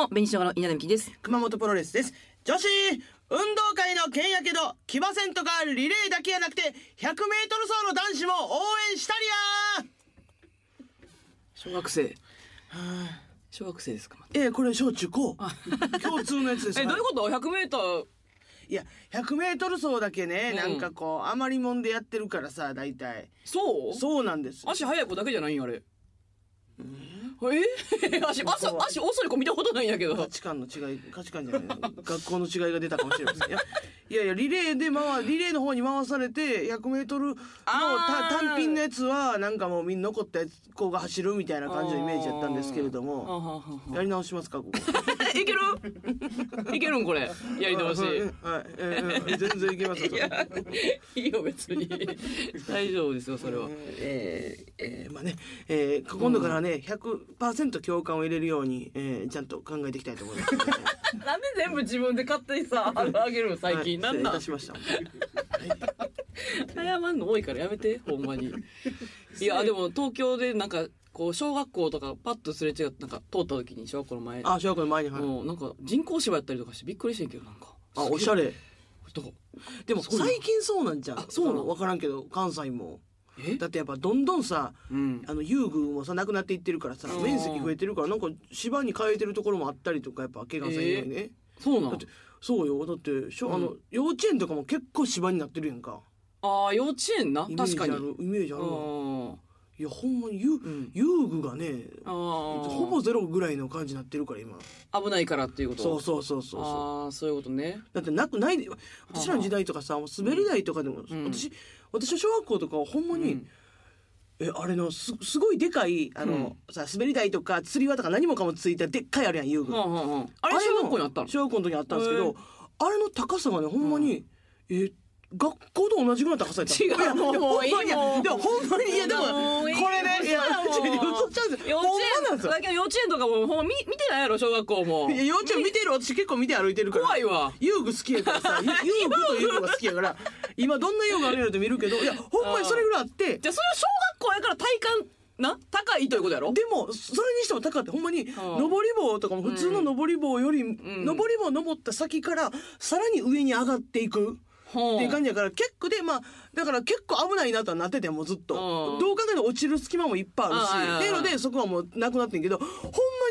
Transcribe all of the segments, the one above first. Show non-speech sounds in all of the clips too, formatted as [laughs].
も紅しの稲田美希です。熊本プロレスです。女子運動会の件やけど騎馬戦とかリレーだけやなくて 100m 走の男子も応援したりや小学生。小学生ですかえー、これ小中高。共通のやつです。えどういうこと？100メーターいや 100m 走だけね、うん。なんかこう余りもんでやってるからさ大体。そう？そうなんです。足速い子だけじゃないんあれえ足足足遅い子見たことないんやけど。価値観の違い価値観じゃない。学校の違いが出たかもしれません。いやいやいやリレーで回リレーの方に回されて 100m の単品のやつはなんかもうみんな残ったやつ子が走るみたいな感じのイメージやったんですけれどあもやり直しますかここ。いける？いけるんこれ。やり直し。はい、はい。えー全然いけますよそれ。いいよ別に。大丈夫ですよそれは。えーえーまあね、えー今度からね100%共感を入れるように、えーちゃんと考えていきたいと思います、[laughs] なんで全部自分で勝手にさあげるの最近、はい。なんなん失礼いたしました。謝んの多いからやめてほんまに。[laughs] いやでも東京でなんかこう小学校とかパッとすれ違ってなんか通った時に小学校の前。あ小学校の前にはい。もうなんか人工芝やったりとかしてびっくりしてんけどなんか。あおしゃれ。[laughs] とかでも最近そうなんじゃん。あそうなの？の分からんけど関西も。えだってやっぱどんどんさうん。あの遊具もさなくなっていってるからさうん。面積増えてるからなんか芝に変えてるところもあったりとかやっぱ怪我せんようにね、そうなんそうよ。だってしょ、あの幼稚園とかも結構芝になってるやんか。ああ幼稚園な？イメージ確かに。あるイメージあるわ。あいやほんまに遊,、ん。遊具がねあほぼゼロぐらいの感じになってるから今。危ないからっていうこと？そうそうそうそうそう。ああそういうことね。だってなくないで私らの時代とかさもう滑り台とかでも、ん。私私の小学校とかはほんまに、うん。えあれのすすごいでかいあの、さ滑り台とか釣り輪とか何もかもついたでっかいあるやん遊具、はんはんはん。あれ小学校にあったの？小学校の時にあったんですけへどあれの高さがねほんまに、え学校と同じぐらいの高さやった。違ういやもういやほんまにいやもうでもほんまにいやでももういいこれねいや嘘やもう嘘ちゃうんですよ幼稚ほんまなんですよ。園だけど幼稚園とかもほんま見見てないやろ小学校も。いや幼稚園見てる私結構見て歩いてるから。怖いわ。遊具好きやからさ [laughs] 遊具と遊具が好きやから今どんな遊具あるんやろって見るけどいやほんまにそれぐらいあって。じゃあそれは小学校やから体感な？高いということやろ？でもそれにしても高かってほんまにん。上り棒とかも普通の上り棒より、上り棒登った先からさらに上に上がっていく。ほっていう感じやから結構でまあだから結構危ないなとはなっててもうずっと。うん。どう考えても落ちる隙間もいっぱいあるしっていうのでそこはもうなくなってんけどほんま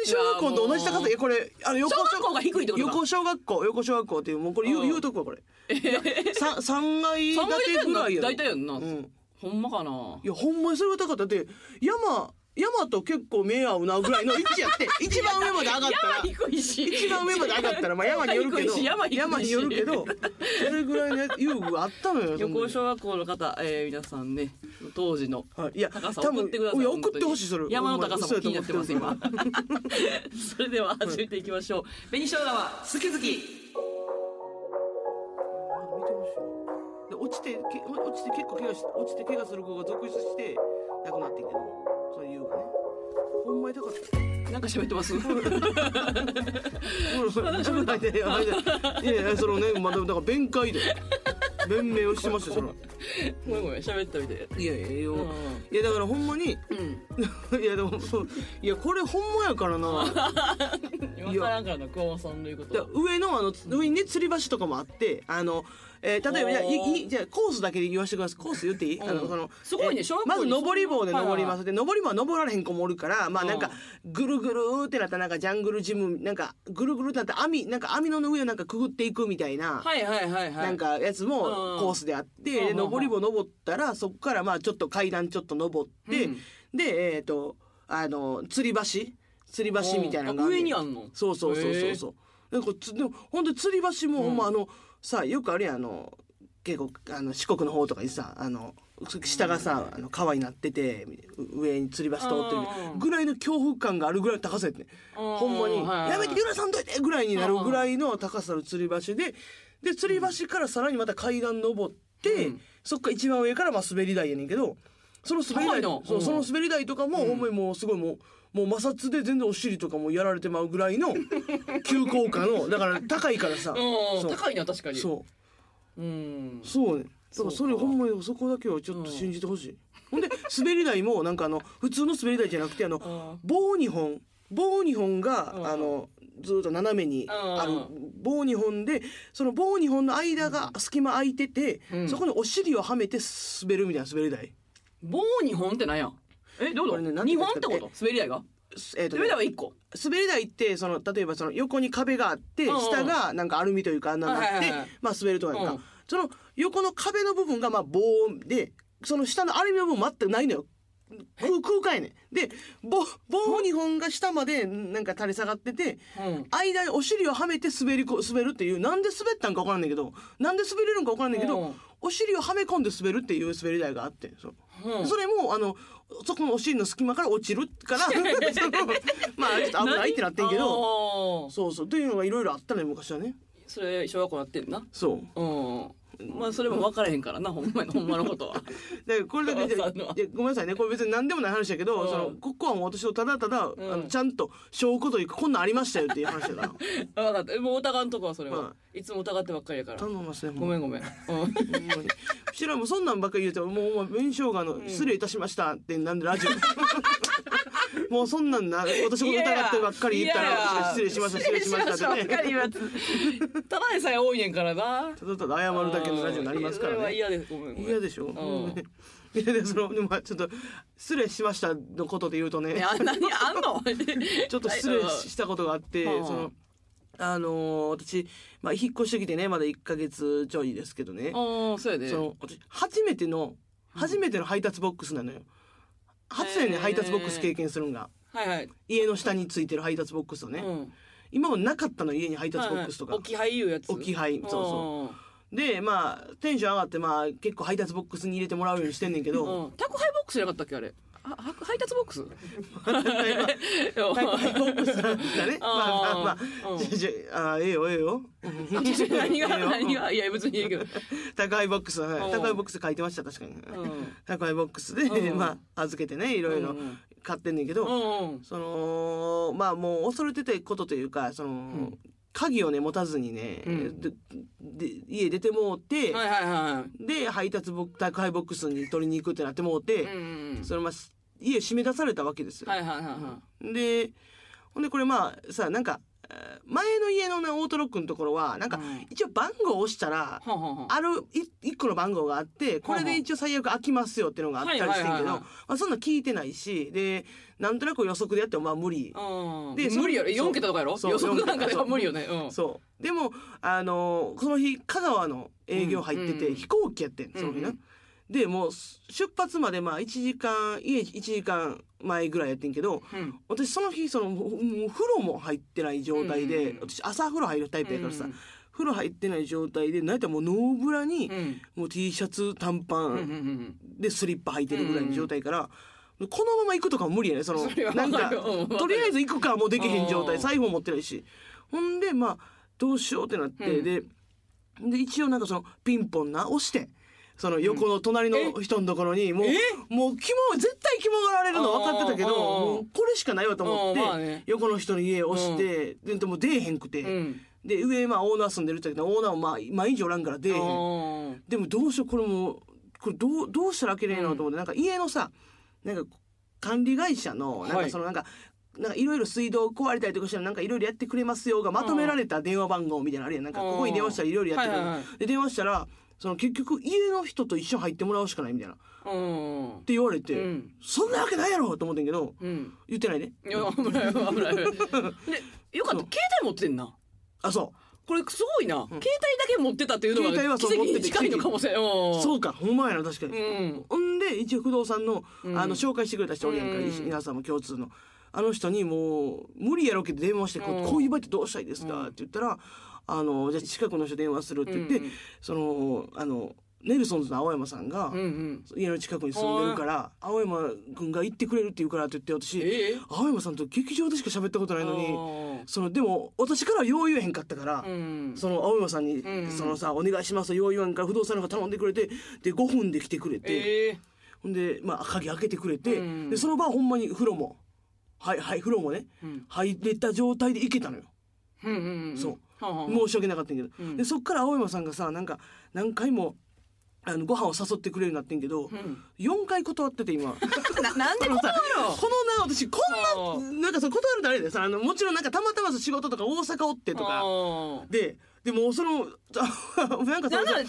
に小学校と同じ高さこれあの横小学校が低いってことか。横小学校横小学校っていうもうこれ言ううん。言うとこはこれ。三三階三階建てぐらいやろ。大体やんな。うん。ほんまかな。いやほんまにそれが高かった。って山山と結構目合うなぐらいの位置やって [laughs] 一番上まで上がったら一番上まで上がったらまあ山によるけど山によるけどそれぐらいの遊具があったのよそんな横尾小学校の方、えー、皆さんね当時の高さ送ってくださいいや送ってほしいそれ。山の高さも気になってます今。[laughs] それでは始めていきましょう。紅しょうがは好き好き落ちてけ落ちて結構怪我し落ちて怪我する子が続出して亡くなってんけど。そういう遊具ね。ほんまに高かった？なんか喋ってます？う [laughs] んいやいやいやいやそのねまあだから弁解で。弁明をしてましたよそのごめんごめん喋ったみたいいやいやいやだからほんまにうん。[laughs] いやでもそういやこれほんまやからな。[laughs] 今からんからな熊本さんの言うことだ上のあの上にね吊り橋とかもあってあの、えー例えばじゃあいいじゃあコースだけで言わせてください。コース言っていい、あのそのすごいね。まず登り棒で登りまはす。で登り棒は登られへん子もおるからまあうんなん。かぐるぐるーってなったらなんかジャングルジムなんかぐるぐるってなったら網なんか網の上をなんかくぐっていくみたいな、はいはいはい。はいなんかやつもうん。コースであって、うん。で登り棒登ったらそこからまあちょっと階段ちょっと登って、うん。でえっ、とあの吊り橋？吊り橋みたいなのが上にあんの？そうそうそうそうそうなんかつでも本当に吊り橋もほんまあの、さよくあるやんあの結構あの四国の方とかにさあの下がさあの川になってて上に吊り橋通ってるうん。ぐらいの恐怖感があるぐらいの高さやってん。うん。ほんまに「はいはいやめて揺らさんといて!」ぐらいになるぐらいの高さの吊り橋でで吊り橋からさらにまた階段登って、うん。そっから一番上からまあ滑り台やねんけどその滑り台その滑り台とかも、ほんまにもうすごいもうもう摩擦で全然お尻とかもやられてまうぐらいの [laughs] 急降下のだから高いからさ。高いな確かに。そう。うん。そうね。だからそれほんまにそこだけはちょっと信じてほしい、ほんで滑り台もなんかあの普通の滑り台じゃなくてあのうん。棒2本棒2本が、うん。あのずっと斜めにある。棒2本でその棒2本の間が隙間空いてて、うん。そこにお尻をはめて滑るみたいな滑り台。棒2本ってなんや？えどういうこれねなんて2言うんですか？本ってこと？滑り台が？えーとね滑り台は1個。滑り台ってその例えばその横に壁があってうんうん下がなんかアルミというか穴になってはいはいはいまあ滑るとかやんか、うん。その横の壁の部分がまあ棒でその下のアルミの部分全くないのよ空空間やね。んで棒棒2本が下までなんか垂れ下がっててうん。間にお尻をはめて滑りこ滑るっていうなんで滑ったんか分からんねんけどなんで滑れるんか分からんねんけど、うん。お尻をはめ込んで滑るっていう滑り台があってそう。うん。それもあのそこのお尻の隙間から落ちるから [laughs] その [laughs] まあちょっと危ないってなってんけどどそうそう。っていうのがいろいろあったね昔はね。それ小学校やってんな？そう。うんまあそれも分からへんからなほんまにほんまのことは。[laughs] でこれだけでお母さんのは。でごめんなさいね。これ別に何でもない話だけど、うん。そのここはもう私とただただ、ん。あのちゃんと証拠というかこんなんありましたよっていう話だから。[laughs] 分かった。もう疑うとこはそれは、うんいつも疑ってばっかりやから。頼みますねごめんごめん、うん、ほんまに。うちらもそんなんばっかり言うてもう弁償がの失礼いたしましたってなんでラジオ [laughs] もうそんなんな私も疑ってばっかり言ったら失礼しました失礼しましたってね。た。[laughs] だでさえ多いねんからな。ただただ謝るだけのラジオになりますからね。嫌です嫌でしょ、ん。いやでそのでもまあちょっと失礼しましたのことで言うとね。何あんの？[laughs] ちょっと失礼したことがあって、はいそのあのー私、まあ、引っ越してきてねまだ1か月ちょいですけどね、ああそうやで。その私初めての初めての配達ボックスなのよ初やね配達ボックス経験するんが。はいはい、家の下についてる配達ボックスをね、うん。今もなかったの家に配達ボックスとか、置き配いうやつ。置き配そうそう。でまあテンション上がってまあ結構配達ボックスに入れてもらうようにしてんねんけど、うん、宅配ボックスじゃなかったっけあれ？あは配達ボックス？宅配ボックスだね。[laughs] まあまあじゃあええよ [laughs] ええよ。何が何が？いや別にいいけど、[laughs] 宅配ボックス、はい。ボックス書いてました確かに、うん。宅配ボックスで、うん。まあ預けてねいろいろうん買ってんねんけど、うんそのまあもう恐れてたことというかその、ん。鍵をね持たずにね、うん。でで家出てもうて、はいはいはいで配達ボッ宅配ボックスに取りに行くってなってもうて、うんうんそれまあ家締め出されたわけですよ。はいはいはいはでほんでこれまあさなんかえー前の家のねオートロックのところはなんか、うん一応番号を押したらはあるい一個の番号があってこれで一応最悪開きますよっていうのがあったりしてんけど、まあ、そんなん聞いてないしでなんとなく予測でやってもまあ無理。うん。で無理やろそう。4桁とかやろ？予測なんかでは無理よね。うん。そう。でもあのーその日香川の営業入ってて、うん飛行機やってんその日な。でもう出発までまあ1時間家1時間前ぐらいやってんけどうん。私その日そのもう風呂も入ってない状態で、うん。私朝風呂入るタイプやからさ、うん。風呂入ってない状態でなんやったらもうノーブラに、うん。もう T シャツ短パンんでスリッパ履いてるぐらいの状態から、このまま行くとかも無理やねそのなんかとりあえず行くかもうできへん状態うん。財布も持ってないし。ほんでまあどうしようってなって、うん。でで一応なんかそのピンポンな押して。その横の隣の人のところにもう、えもう肝絶対肝がられるの分かってたけどうん。もうこれしかないわと思って、横の人の家を押して、ででも出えへんくて、うん。で上まあオーナー住んでるって言ったけどオーナーもまあ毎日おらんから出えへん。うん。でもどうしようこれもうこれどうどうしたら開けれんのと思って、なんか家のさなんか管理会社のなんはい。かそのなんか、なんかいろいろ水道壊れたりとかしたらなんかいろいろやってくれますよがまとめられた電話番号みたいなのあるやん。なんかここに電話したらいろいろやってくれる、で電話したらその結局家の人と一緒に入ってもらうしかないみたいな。ってうん言われて、うん。そんなわけないやろと思ってんけどうん。言ってないね。いや危ない危ない。危ないでよかった。携帯持ってんな。あそこれすごいな、携帯だけ持ってたっていうの携帯はが奇跡そう持っててに近いのかもしれん。ううそうかほんまやな確かに、うん。ほんで一応不動産の,、うん。あの紹介してくれた人おるやんか、うん。皆さんも共通のあの人にもう無理やろけど電話してこう,、うんこういう場合ってどうしたらいいですか、うん。って言ったらあのじゃあ近くの人電話するって言って、うんそのあのネルソンズの青山さんが、家の近くに住んでるから青山君が行ってくれるって言うからって言って私、ええ。青山さんと劇場でしか喋ったことないのにあそのでも私からはよう言えへんかったから。その青山さんに、うんそのさ「お願いします」とよう言わんから不動産の方頼んでくれてで5分で来てくれて、ええ。ほんで、まあ、鍵開けてくれて、うん。でその場はほんまに風呂もはいはい風呂もねうん。入れた状態で行けたのよ、うんうんうんそう。はあはあ申し訳なかったんやけど、うん。でそっから青山さんがさなんか何回もあのご飯を誘ってくれるようになってんけど、ん。4回断ってて今。[laughs] ななんでこのさ断るのこのな私こんななんかその断るとあれでさあのもちろんなんかたまたま仕事とか大阪おってとか。あででもその [laughs] なんかそのなんならそんな前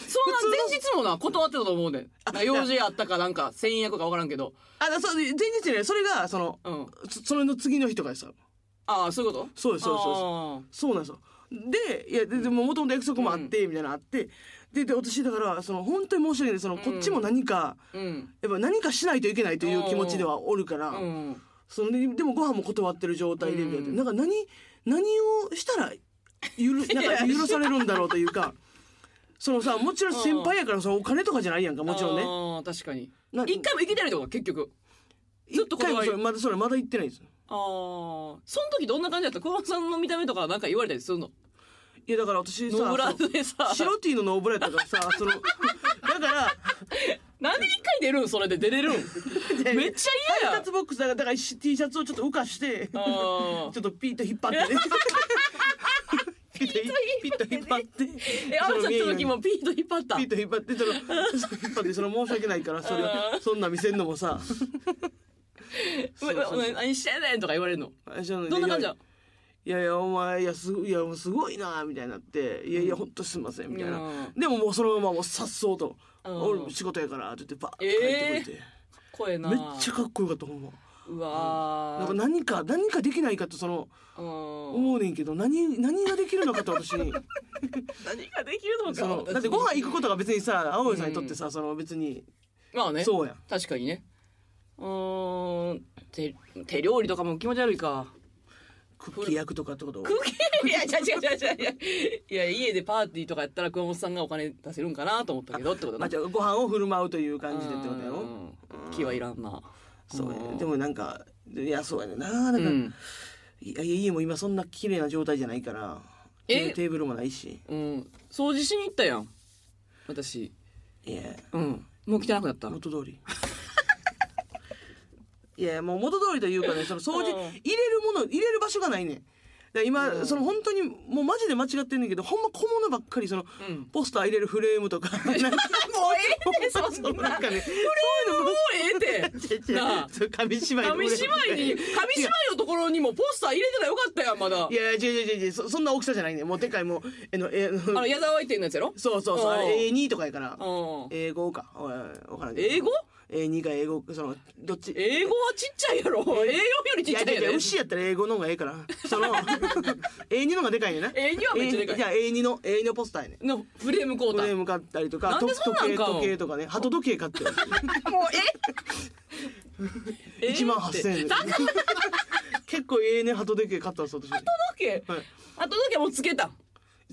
日もな断ってたと思うねん。用事あったかなんか戦略か分からんけど。あそう前日ねそれがその、うん。そそれの次の日とかでさ。ああそういうこと？そうですそうですそうなんですよ。でいやででももともと約束もあって、みたいなのあって。でで私だからその本当に申し訳ない。その、こっちも何かーうん。やっぱ何かしないといけないという気持ちではおるから、うん。そのででもご飯も断ってる状態でみたいな、うん。なんか何何をしたらゆるなんか許されるんだろうというかそのさもちろん先輩やからそのお金とかじゃないやんかもちろんね。ああ確かに。な一回も行けてないと結局。ずっと一回も断まだそれまだ行ってないんです。よああその時どんな感じだった？熊本さんの見た目とかなんか言われたりするの？いやだから私さノーブラでさ白 T のノーブラやったからさ [laughs] そのだからなんで一回出るん？それで出れるん？めっちゃ嫌や。配達ボックスだからだから T シャツをちょっと浮かして [laughs] ちあょっとピッと引っ張ってね [laughs] ピッと引っ張って。えあんたの時ももピート引っ張ったピッと引っ張ってその引っ張ってその申し訳ないからそれそんな見せんのもさ。[laughs] 何してんねんとか言われるの？どどんな感じだ？いやいやお前いやすごいいやもうすごいなみたいになって。いやいや本当すみませんみたいな、うん。でももうそのままもうさっそうと「うん。俺も仕事やから」って言ってバーって帰ってくれて、めっちゃかっこよかったほんまうわなんか何か何かできないかとそのうん。思うねんけど何何ができるのかと私。に [laughs] 何ができるのそのかだってご飯行くことが別にさ青森さんにとってさ、その別に。まあね。そうやん。確かにね。うーん。手手料理とかも気持ち悪いか。クッキー焼くとかってこと？クッキーいや違う違う違う違ういや家でパーティーとかやったら熊本さんがお金出せるんかなと思ったけどってことなまあ、じゃあご飯を振る舞うという感じでってことやろうん気はいらんなそうでもなんかいやそうやねんな。だから、うん。いや家も今そんな綺麗な状態じゃないからえ？テーブルもないし。うん。掃除しに行ったやん。私。いや。うん。もう汚くなった。元通り。[laughs] いやもう元通りというかねその掃除うん。入れるもの入れる場所がないねん今、うん。その本当にもうマジで間違ってんねんけどほんま小物ばっかりその、うん。ポスター入れるフレームとか [laughs] もうええってそんそうな。なんかねフレームもうええって。[laughs] 紙芝居の紙芝居に紙芝居のところにもポスター入れてたらよかったやんまだ。いやいや違う違う違うそそんな大きさじゃないねん。もうでかいもうえのえあの矢沢店のやつやろ？そうそうそうあうん。れ A2 とかやから。うん。英語か。おいわからん英語 A2 か英語そのどっち？英語はちっちゃいやろ。A4 よりちっちゃいやで牛やったら英語の方がええから。その [laughs] A2 の方がでかいねんな。A2 はめっちゃでかい。じゃあ A2 の A2 のポスターやねん。のフレームコーター。フレーム買ったりとか時計時計とかね鳩時計買って [laughs] もうえ？[laughs] 1万8000円。で高い結構ええね鳩時計買ったんです私時計？はい。あと時計もうつけた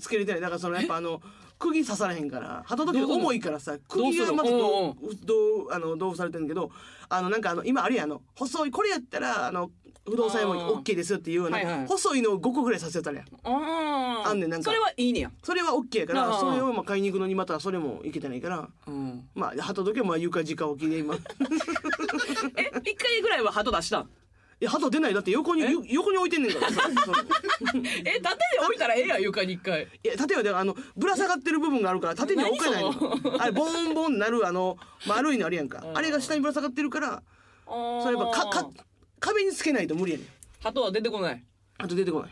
つけれてない。だからそのやっぱあの釘刺されへんから鳩時計重いからさ釘がまずどうあの同封されてるんだけどあのなんかあの今あるやんあの細いこれやったらあの不動産屋も OK ですよっていうような、はいはい。細いのを5個ぐらいさせたらやん。あんねんなんか。それはいいねや。それは OK やからそれをまあ買いに行くのにまたそれもいけてないから。うん。まあ鳩時計もまあ床直置きで今。い [laughs] え一回ぐらいは鳩出したん？や鳩出ない。だって横に横に置いてんねんから。[laughs] え縦で置いたらええやん床に一回。いや縦はであのぶら下がってる部分があるから縦には置かない何の？あれボンボンなるあの丸いのあるやんか。うん。あれが下にぶら下がってるからそそれやっぱかか壁につけないと無理やねん。鳩は出てこない。あと出てこない。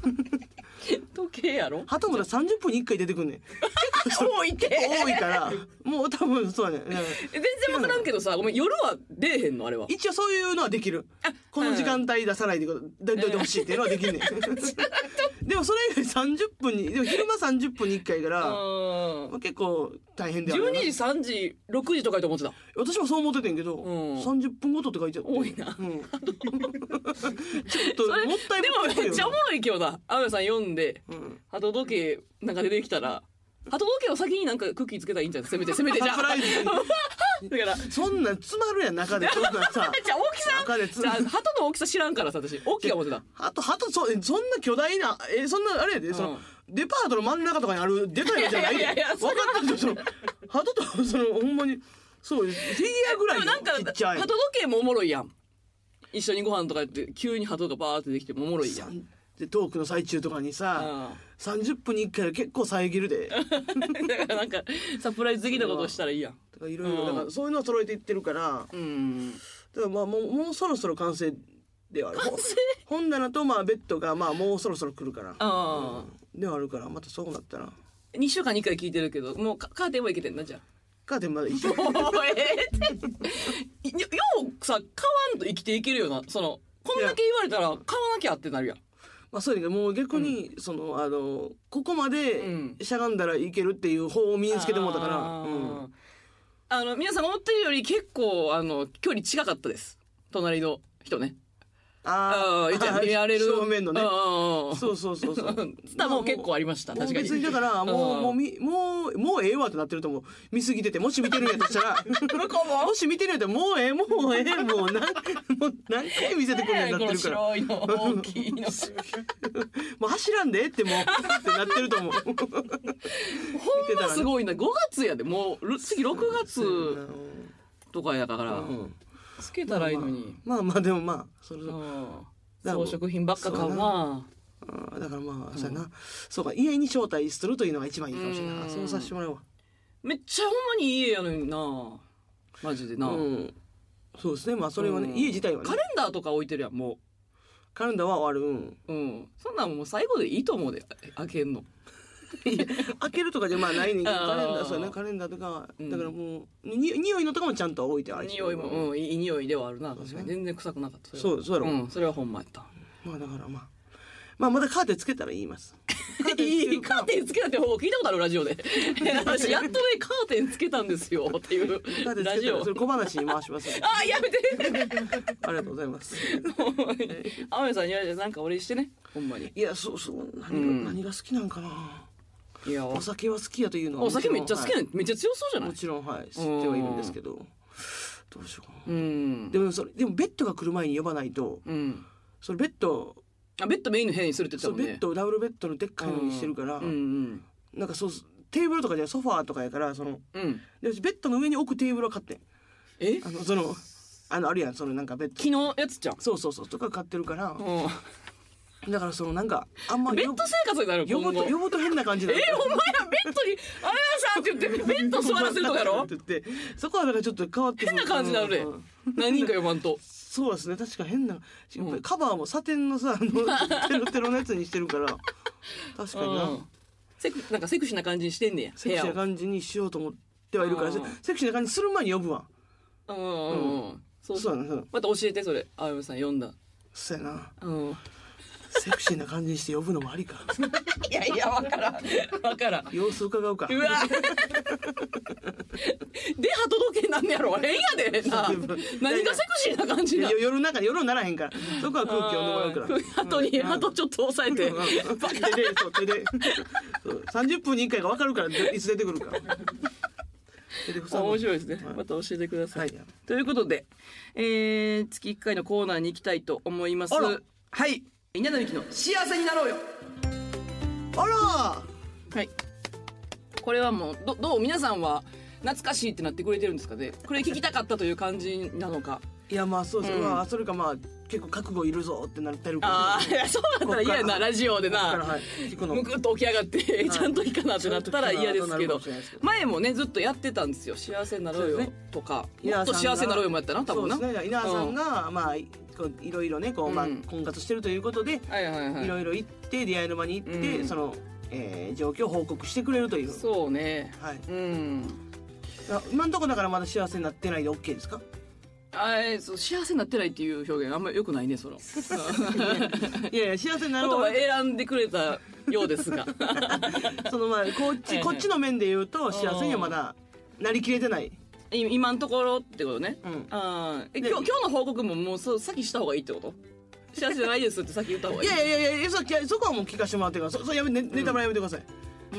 [laughs] 時計やろ？鳩もだ30分に1回出てくんねん [laughs] 多いって。多いから。もう多分そうやね。全然分からんけどさごめん夜は出えへんのあれは。一応そういうのはできる。この時間帯出さないでくだ出てほしいっていうのはできんねん。[laughs] でもそれ以外30分にでも昼間30分に1回から結構大変であるよな12時3時6時とかやと思ってた。私もそう思っててんけど、うん。30分ごとって書いてあって。多いな。うん、[laughs] ちょっともったいでもぶってるよめっちゃおもろい今日だ。青山さん読んでうん。鳩時計なんか出てきたら鳩時計を先になんかクッキーつけたらいいんじゃんせめて [laughs] せめてじゃあ。[laughs] だから。そんなん詰まるやん中でそんなんさ。[laughs] じゃあ大きさ？中でつじゃあ鳩の大きさ知らんからさ私。大きいか思ってたあと、はと、そ、そんな巨大な、え、そんな、あれやで、その、デパートの真ん中とかにある、でかいのじゃないで。いやいやいや分かってるでしょ、その、鳩と、その、ほんまに、そう、フィギュアぐらいのちっちゃい。鳩時計もおもろいやん。一緒にご飯とかやって急に鳩がバーってできてもおもろいやんでトークの最中とかにさあ30分に1回は結構遮るで。あ [laughs] だからなんかサプライズ的なことしたらいいやん。とかいろいろだかうんらそういうのを揃えていってるから。うん。だからまあもうもうそろそろ完成ではある。完成？本棚とまあベッドがまあもうそろそろ来るから。ああ、ではあるからまたそうなったら。2週間に1回聞いてるけどもうカカーテンはいけてんなじゃあ。カーテンまだ一緒もうええって。よようさ買わんと生きていけるよなそのこんだけ言われたら買わなきゃってなるやんまあそうやけどもう逆に、そのあのここまでうん。しゃがんだらいけるっていう方を身につけてもうたから、うん。あの皆さんが思ってるより結構あの距離近かったです。隣の人ねああ言ってた見られる。正面のね。そうそうそうそう。[laughs] ツタも結構ありました確かに。別にだからもううん。もうみもうもうええわってなってると思う。見すぎててもし見てるんやとしたら。[laughs] も？もし見てるんやったらもうええもうええもう何 [laughs] もう何回見せてくるんやなってるから。白いの大きいの。もう走らんでってもうってなってると思う。ほんますごいな。5月やで。もう次6月とかやから。うんつけたらいいのに。まあまあでもまあそれ装飾品ばっか買うな。あだからまあ、そうやな。そうか家に招待するというのが一番いいかもしれない。うん。そうさせてもらうわ。めっちゃほんまに家やのにな。マジでな、うん。そうですね。まあそれはね、うん。家自体はね。カレンダーとか置いてるやんもカレンダーは終わる。うん。ううん。そんなんもう最後でいいと思うで開けんの [laughs] 開けるとかじゃまあないねんけどカレンダーそうやねカレンダーとかうん。だからもうに匂いのとかもちゃんと置いてあるし。匂いも、うん、いい匂いではあるな。確かに。全然臭くなかった。そうそうやろ。うんそれはほんまやった。まあだからまあ。まあまだカーテンつけたら言います。カーテンつけいいるかカーテンつけたって方聞いたことあるラジオで。[laughs] 私やっとねカーテンつけたんですよっていうカーテンつラジオ。けたらそれ小話に回しますんで [laughs] あーやめて。ありがとうございます。天海さんいやいやなんか俺してねほんまに。いやそうそう何が,、うん。何が好きなんかないやお酒は好きやというのはお酒めっちゃ好きなはんめっちゃ強そうじゃない？いもちろんはい。知ってはいるんですけど。どうしようかな。うん。でもそれでもベッドが来る前に呼ばないとうん。それベッドあベッドメインの部屋にするって言そうってたもんね。ベッドダブルベッドのでっかいのにしてるから、うんうん。なんかそうテーブルとかじゃソファーとかやからそのうん。でベッドの上に置くテーブルは買ってん。え？あのそのあのあるやん。そのなんかベッド。昨日やつじゃん。そうそうそう。とか買ってるからうだからそのなんかあんまんベッド生活になる呼ぶ今後。と呼ぶと変な感じになるえお前らベッドに「あやさん」って言って [laughs] ベッド座らせるとかやろ？って言ってそこはだからちょっと変わって変な感じになるで。うん何人か呼ばんと。そうですね確か変なカバーもサテンのさあの [laughs] テロテロのやつにしてるから。確かにな、うん。セクなんかセクシーな感じにしてんねやセクシーな部感じにしようと思ってはいるからうん。セクシーな感じする前に呼ぶわ。うんうんうんそうそう。また教えてそれ。青山さん読んだ。そうやな。うんセクシーな感じにして呼ぶのもありか。[laughs] いやいやわからん。わからん。様子伺うか。うわ。[laughs] で波届けなんねやろ。変やで。な [laughs] 何がセクシーな感じな夜の中に夜にならへんから。そこは空気読んでもらうから。鳩に鳩ちょっと押さえて。うん。手でそう手で。そう。30分に1回が分かるからでいつ出てくるか。面白いですね。はい。また教えてください、はい。ということで、えー、月1回のコーナーに行きたいと思います。はい稲田美希の幸せになろうよ。あら。はい。これはもうどどう？皆さんは懐かしいってなってくれてるんですかね？これ聞きたかったという感じなのかいやまあそうです、うん。まあそれかまあ結構覚悟いるぞってなってるああいやそうだ。ったら。嫌やなラジオでな。むくっと起き上がってちゃんといいかなってなったら嫌ですけど。前もねずっとやってたんですよ。幸せになろうよとか。もっと幸せになろうよもやったな多分な。そうですね。稲田さんが、まあいろいろねこう、まあうん。婚活してるということで、はいはいはい。いろいろ行って出会いの場に行って、うん。その、えー状況を報告してくれるという。そうね。はい。うん。あ今のところだからまだ幸せになってないで OK ですか？あえそう幸せになってないっていう表現あんまり良くないねその。[laughs] いやいや幸せにな言葉ろう選んでくれたようですが。[laughs] そのまあこっち、はいはい。こっちの面で言うと幸せにはまだなりきれてない、い今のところってことね。うん、あーえで今日今日の報告ももうそう先した方がいいってこと？幸せじゃないですって先言った方がいい。いやいやいやいやそそこはもう聞かせてもらってくださいそそやめネネタバレやめてください、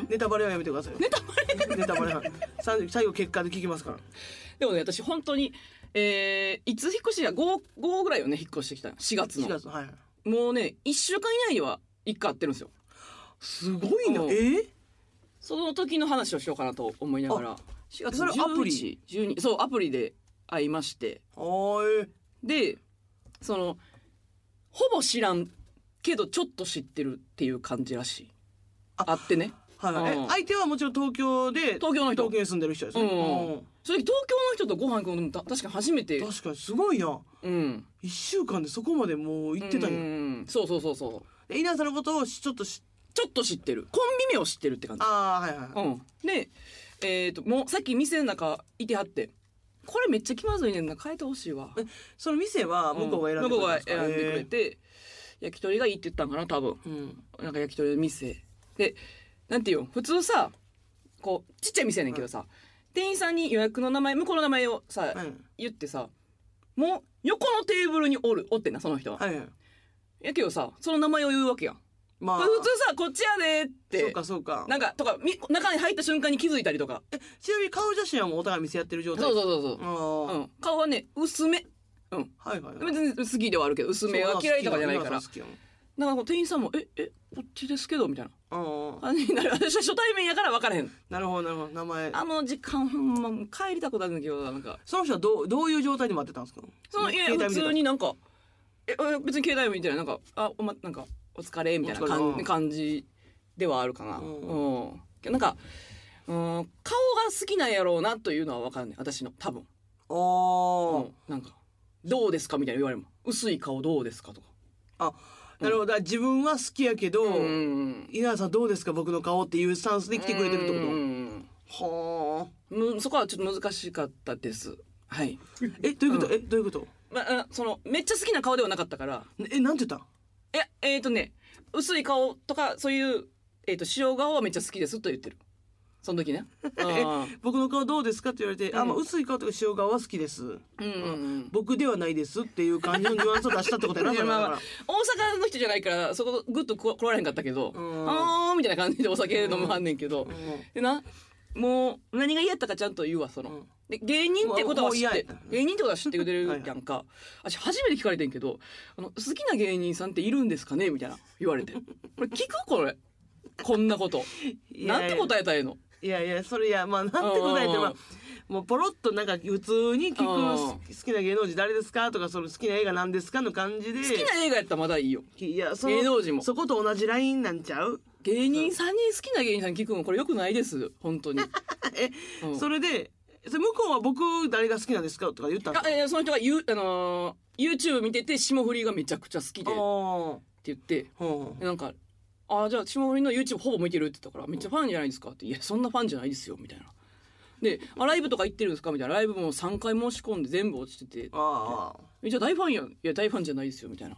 ネタバレはやめてください。ネタバレ？[laughs] ネタバレはさ最後結果で聞きますから。でもね私本当にえー、いつ引っ越しや？5, 5ぐらいよね引っ越してきたの。4月4の月はいもうね1週間以内には1回会ってるんですよ。すごいな。うん。えー、その時の話をしようかなと思いながら。4月それアプリ？11 12そうアプリで会いまして。はーい。でそのほぼ知らんけどちょっと知ってるっていう感じらしい。ああってねはいえ相手はもちろん東京で東京の人。東京に住んでる人ですね、うん。うん。それ東京の人とご飯行くのもた確かに初めて。確かにすごいやんうん。一週間でそこまでもう行ってたんや、うん。そうそうそうそう。で稲田さんのことをちょっとしちょっと知ってる。コンビ名を知ってるって感じ。ああはいはいはい、うん。でえっ、ともうさっき店の中いてはって。これめっちゃ気まずいねんな。変えてほしいわ。その店は向こうが選んで向こうがくれたんですか？選んでくれて焼き鳥がいいって言ったんかな多分。うん。なんか焼き鳥の店。でなんていうの？普通さこうちっちゃい店やねんけどさ、店員さんに予約の名前向こうの名前をさ、はい言ってさもう横のテーブルにおるおってんなその人は、はいはい。やけどさその名前を言うわけやん、まあ。普通さこっちやでって。そうかそうか。なんかとかみ中に入った瞬間に気づいたりとか。えちなみに顔写真はもうお互い店やってる状態？そうそうそうそう。うん、顔はね薄め。うん。はいはいはい。別に好きではあるけど薄めが嫌いとかじゃないから。好きやもんなんか店員さんも「ええこっちですけど」みたいな。ああ感じになる私は初対面やから分からへん。なるほどなるほど。名前。あの時間ほんまもう帰りたくなるんだけどなんか。その人はどうどういう状態で待ってたんですか？そのいや普携帯見てた通になんかええ別に携帯見てないなんかあおまなんかお疲れみたいな感お疲感じではあるかな。ううん。ん、なんかうん顔が好きなんやろうなというのは分かんない私の多分、あうーん。なんかどうですか？みたいな言われるもん。薄い顔どうですか？とか。あなるほど。自分は好きやけど、うん稲田さんどうですか僕の顔っていうスタンスで来てくれてるってうこんとはあ。むそこはちょっと難しかったです。はい。えどういうこと、うん。えどういうこと？まあ、そのめっちゃ好きな顔ではなかったから。えなんて言ったいやえっ、とね薄い顔とかそういう、えー、と塩顔はめっちゃ好きですと言ってるその時ね。[laughs] あ僕の顔どうですかって言われて、あうん。まあ薄い顔とか塩顔は好きです。ーうんうん。うん。僕ではないですっていう感じのニュアンスを出したってことやな [laughs] まあ大阪の人じゃないからそこグッとこ来られへんかったけど、うん。あーみたいな感じでお酒飲むはんねんけど、らでなもう何が嫌やったかちゃんと言うわその、うん。で芸人ってことは知って芸人ってことは知ってくれるやんか。私初めて聞かれてんけどあの「好きな芸人さんっているんですかね?」みたいな言われて。これ聞くこれ。こんなこと。[laughs] なんて答えたらええの？いやいやそれいやまあなんて答えてうんまあもうポロッとなんか普通に聞くうん好きな芸能人誰ですかとかその好きな映画なんですかの感じで。好きな映画やったらまだいいよ。いやその芸能人も。そこと同じラインなんちゃう？芸人さんに好きな芸人さん聞くのこれよくないです。本当に。[laughs] え、うん。それでそれ向こうは僕誰が好きなんですかとか言ったんですその人が言う、あのー YouTube 見てて霜降りがめちゃくちゃ好きでって言ってなんか「あじゃあ霜降りの YouTube ほぼ見てる」って言ったから「めっちゃファンじゃないですか?」って「いやそんなファンじゃないですよ」みたいな。であ「ライブとか行ってるんですか?」みたいなライブも3回申し込んで全部落ちててああ「えじゃあ大ファンやんいや大ファンじゃないですよ」みたいな。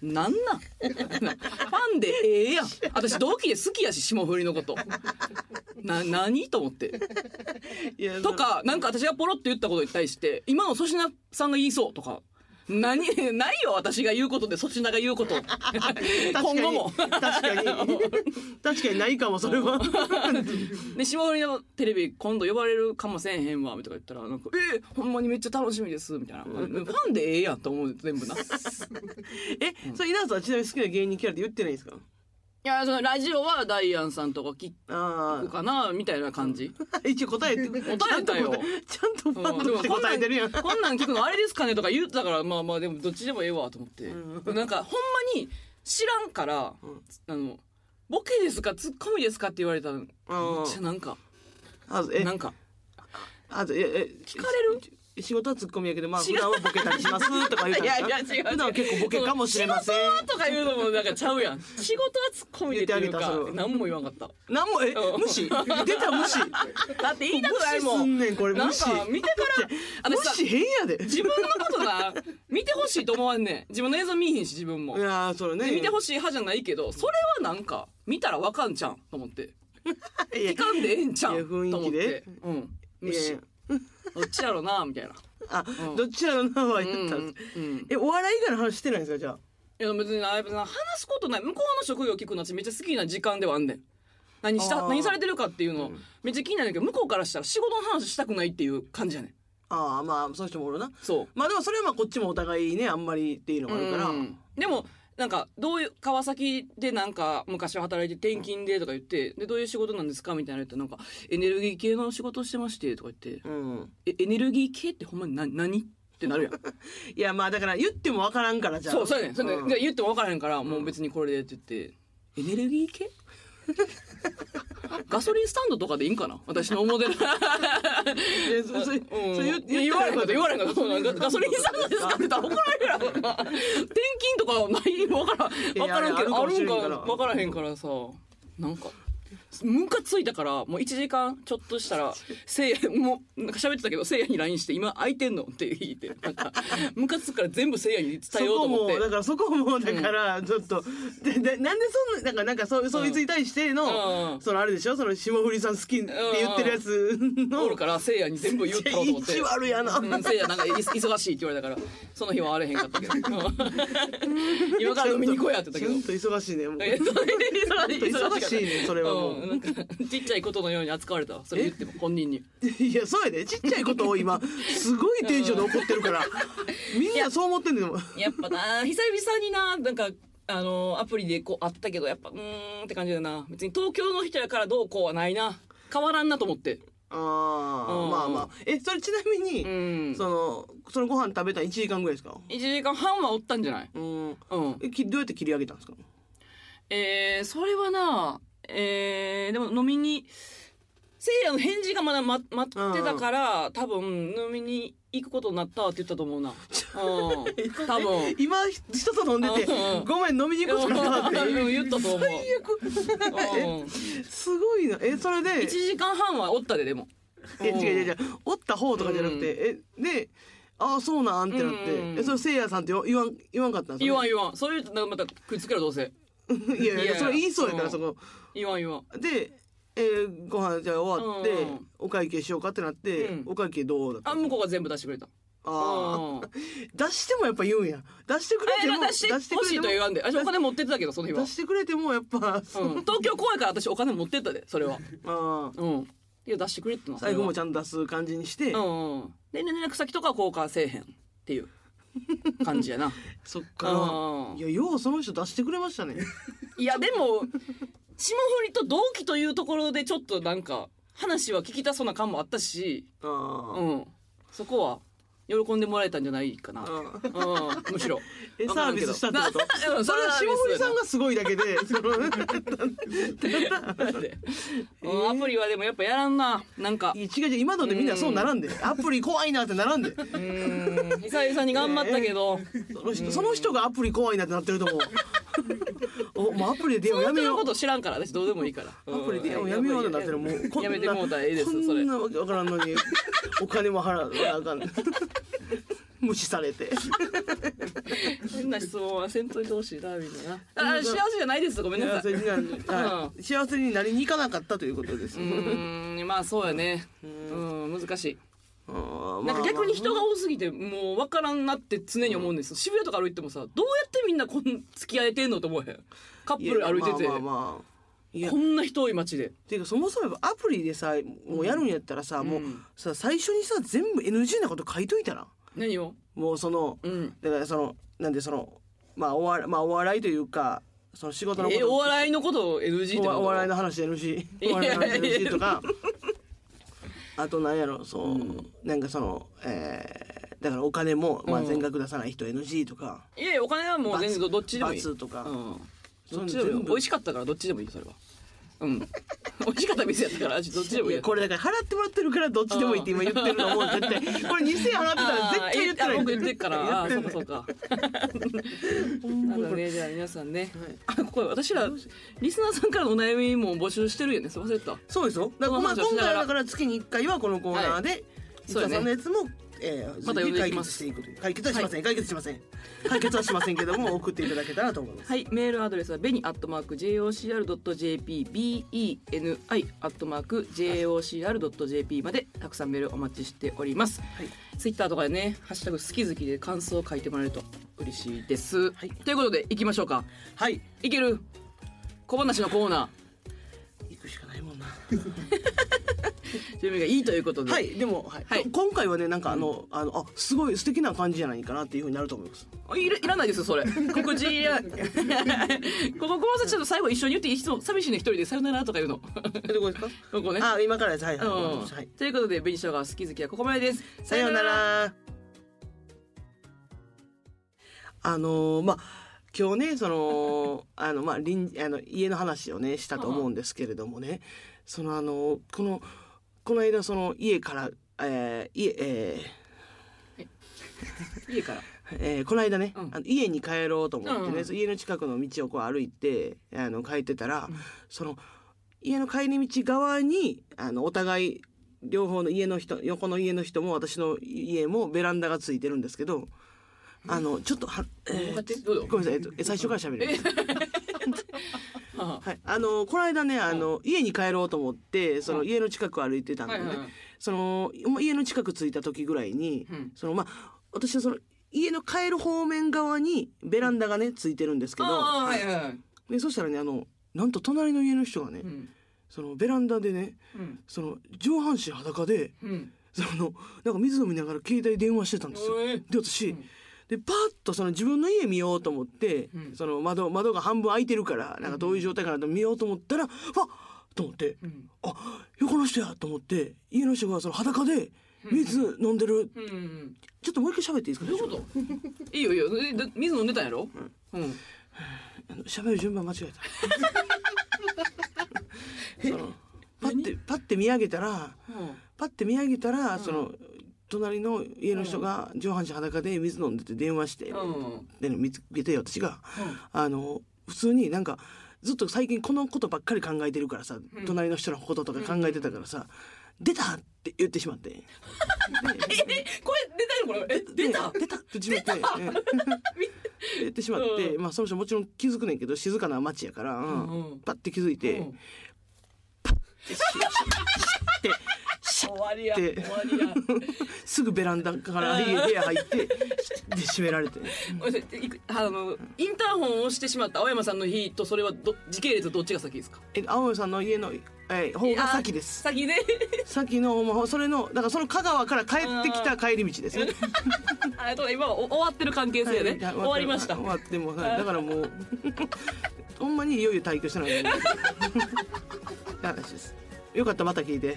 なんなん？ファンでええやん私同期で好きやし霜降りのことな何？と思ってとかなんか私がポロって言ったことに対して今の粗品さんが言いそうとか何ないよ私が言うことで粗品が言うこと。[laughs] 今後も。確かに。確かにないかもそれは。で霜降りのテレビ今度呼ばれるかもせえへんわとか言ったらなんか「えほんまにめっちゃ楽しみです」みたいな。ファンでええやんと思う全部な。い [laughs] えそれ稲田さんはちなみに好きな芸人キャラって言ってないんですか？やそのラジオはダイアンさんとか聞あくかなみたいな感じ。あ [laughs] 一応答えて答えたよ。ちゃんととして答えてるやん。こんなん聞くのあれですかねとか言ってたからまあまあでもどっちでもええわと思って、なんかほんまに知らんから、あのボケですかツッコミですかって言われたらめっちゃなんか。あえなんか。あとええ聞かれる？仕事はツッコミやけどまあ普段はボケたりしますとか言うたんですかいやいや違う普段は結構ボケかもしれません。仕事とか言うのもなんかちゃうやん。仕事はツッコミでっていうか何も言わんかった。なんもえうん。無視？出た無視？だって言いたくないもん。無視すんねんこれなん無視か見てから無視変やで。自分のことな見てほしいと思わんねん。自分の映像見えへんし自分も。いやーそれね。で見てほしい派じゃないけどそれはなんか見たらわかんちゃんと思って。[laughs] 聞かんでええんちゃんと思って。雰囲気で。うん。無視どっちやろなみたいな。あうん。どちらの名はうん言った。んですうん。えお笑い以外の話してないんですかじゃあ？いや別にな別に話すことない。向こうの職業聞くの私めっちゃ好きな時間ではあんねん。何した？何されてるかっていうのうん。めっちゃ気になるけど向こうからしたら仕事の話したくないっていう感じやねん。ああまあそういう人もおるな。そう。まあでもそれはまあこっちもお互いねあんまりっていうのがあるから。うん。でもなんかどういう川崎でなんか昔は働いて転勤でとか言ってでどういう仕事なんですかみたいな言ったらなんかエネルギー系の仕事してましてとか言って。うん。えエネルギー系ってほんまに何？何ってなるやん。[laughs] いやまあだから言っても分からんからじゃあ。そうそうやねん。それで、うんで言っても分からへんからもう別にこれでって言って。エネルギー系？[laughs] [laughs] ガソリンスタンドとかでいいんかな？私のモデルえそそそれうん言われへんかった。言われへんかった。[laughs] ガソリンスタンドですかって言ったら怒られるやろ。な [laughs] 転勤とかない？分からん。分から。んけどあるんかれんから分からへんからさ。なんかムカついたからもう1時間ちょっとしたら [laughs] せいやもうなんか喋ってたけどせいやに LINE して「今空いてんの?」って言ってなんか [laughs] ムカつくから全部せいやに伝そえようとこ思って。もだからそこもだからちょっと、ででなんでそんななんかなんかそそいつに対しての、うん。そのあれでしょ？その霜降りさん好きって言ってるやつの、おるからせいやに全部言ったと思って。意地悪やな。うん、せいやなんかい忙しいって言われたからその日は会われへんかったけど。[laughs] 今から飲みに行こうやってたけど。ちゃんと忙しいねもう。え忙しいねそれはもううん、なんかちっちゃいことのように扱われたわ。それ言っても本人に。いやそうやで。ちっちゃいことを今すごいテンションで怒ってるから。みんなそう思ってんねんでも。やっぱな久々にななんかあのアプリでこう会ったけどやっぱうーんって感じだな。別に東京の人やからどうこうはないな。変わらんなと思って。あー、うん。まあまあ。えそれちなみに、うん。そのそのご飯食べた1時間ぐらいですか？1時間半はおったんじゃない？うん。うん。えきどうやって切り上げたんですか？えー、それはなえー、でも飲みにせいやの返事がまだ待待ってたから、多分飲みに行くことになったって言ったと思うな。うん。多分。今人と飲んでてうん「ごめん飲みに行こうかな」ってうん言ったと思う。[laughs] 最うん。すごいなえそれで1時間半はおったででも。え違う違う違うおった方とかじゃなくて、えでああそうなんってなって、うんえそれせいやさんって言わん言わんかったんです言わん言わん。そういうなんかまた食いつけろどうせ。[laughs] いやいやそれ言いそうやから、うんそこ言わん言わん。で、えーご飯じゃあ終わって、うんお会計しようかってなって、うんお会計どうだった？あ向こうが全部出してくれた。あうん。ー [laughs] 出してもやっぱ言うんや出してくれえても出してほしいと言わんで。あお金持ってってたけどその日は出。してくれてもやっぱ、うん。東京怖いから私お金持ってったでそれは。あーうん。いや出してくれっての。最後もちゃゃんと出す感じにして、うんうん。で連絡先とかは交換せえへんっていう感じやな。[laughs] そっからうんいやようその人出してくれましたねいやでも霜降りと同期というところでちょっとなんか話は聞きたそうな感もあったし、うん、そこは喜んでもらえたんじゃないかな、あう。ん、むしろ。[laughs] えサービスしたってこと？うんそれは霜降りさんがすごいだけで。[laughs] アプリはでもやっぱやらんな。なんか。違う違う今のでみんなそうならんで。アプリ怖いなってならんで。うん。久々に頑張ったけど、その人その人がアプリ怖いなってなってると思う。[laughs] おもうアプリでやめよう。こと知らんから私どうでもいいから。アプリでやめようってなってるもうやめてもうたらええですこそれ。んなわからんのにお金も払わなあかん [laughs] 無視されて。変な質問はせんといてほしいなみんななあ幸せじゃないです。ごめんなさい。幸せになる、はい。幸せになりに行かなかったということです。うーん。まあそうやね。うん。難しい。あーなんか逆に人がま多すぎてもう分からんなって常に思うんですよ、渋谷とか歩いてもさどうやってみんなこん付き合えてんのと思えへん。カッあプル歩いてて、まあまあまあこんな人多い街で。ていうかそもそもアプリでさもうやるんやったらさ、もううんさ最初にさ全部 NG なこと書いといたら。何を？もうそのうん。だからそのなんでそのまあお笑いまあお笑いというかその仕事のこえとお笑いのことを NG と？お笑いの話 NG お笑いの話 NG とか。[laughs] あとなんやろそう、なんかそのえーだからお金も、まあ、うん。全額出さない人 NG とか、いやいやお金はもう全然どどっちでもいい。罰とか、うんどっちでもいい。美味しかったからどっちでもいいそれは。うん。[laughs] 美味しかった店やったからどっちでもいいいやこれだから払ってもらってるからどっちでもいいって今言ってるのも絶対。[laughs] これ2000円払ってたら絶対言ってない。僕言ってっから。あー言ってそうかそうか。[laughs] なんかね。じゃあ皆さんね、あこれ私らリスナーさんからのお悩みも募集してるよね。忘れてた。そうですよ。だから、まあ、今回はだから月に1回はこのコーナーで伊そうやね。藤さんのやつも、えー、また呼んでい解きます。決していくという。解決はしません、解決しません。解決はしませんけども送っていただけたらと思います。はい、メールアドレスはベニアットマーク JOCR.jp BENI アットマーク JOCR.jp までたくさんメールお待ちしております、はい。ツイッターとかでね「ハッシュタグ好き好き」で感想を書いてもらえると嬉しいです、はい。ということでいきましょうか。はい。いける？小話のコーナ行くしかないもんな [laughs] ー準備がいいということで、はいでも、はい。はい。今回はねなんかあの,、あのあすごい素敵な感じじゃないかなっていうふうになると思います。いらいらないですよそれ。告知いら [laughs] ここ小話ちょっと最後一緒に言っていい人寂しいね一人でさよならとか言うの。えどこですか？ここね。あ今からです。はいはい、ということで紅しょうが好き好きはここまでです。さようなら。あのーまあ今日ねその [laughs] あのまあ隣あの家の話をねしたと思うんですけれどもね。そのあのこのこの間その家から、えー家え家から？ー [laughs] えーこの間ね、うん。あの家に帰ろうと思ってね、うんうん。家の近くの道をこう歩いてあの帰ってたら、うん。その家の帰り道側にあのお互い両方の家の人横の家の人も私の家もベランダがついてるんですけどあのちょっとは、えーごめんなさい、えっと、え最初から喋ります。ははい、あのこの間ねあの、家に帰ろうと思ってそのうん。家の近くを歩いてたんでね、はいはいはい。そのま家の近く着いた時ぐらいに、うん。そのまあ私はその家の帰る方面側にベランダがねついてるんですけど、はいはいはい。でそしたらねあのなんと隣の家の人がね、うん。そのベランダでねうん。その上半身裸でうん。そのなんか水飲みながら携帯電話してたんですよ。で私、うんでパッとその自分の家見ようと思って、うん。その窓窓が半分開いてるからなんかどういう状態かなと見ようと思ったら、わっ！と思ってうん。あ横の人やと思って家の人がその裸で水飲んでる、うんうんちょっともう一回喋っていいですか？どういうこと？いいよいいよ。水飲んでたんやろ？うん。あの喋る順番間違えた。[laughs] そのパッてパッて見上げたらパッて見上げたら、その隣の家の人が上半身裸で水飲んでて電話して、うん。で見つけて私が、あの普通になんかずっと最近このことばっかり考えてるからさ、隣の人のこととか考えてたからさ「出た!」って言ってしまって。で [laughs] えこれ出たのこれ？え出た？で出たって自分で言ってしまって、うん。まあその人もちろん気づくねんけど静かな街やから、パッて気づいて、うん。でしってわりや [laughs] すぐベランダから家部屋入ってで閉められて。あのインターホンを押してしまった青山さんの日とそれはど時系列どっちが先ですか？え青森さんの家の、え方が先です。先で。[laughs] 先のまあそれのだからその香川から帰ってきた帰り道ですね。[laughs] あと今終わってる関係性ね。はい終わりました。終わってもはいだからもうほんまにいよいよ退去してない話です。よかったまた聞いて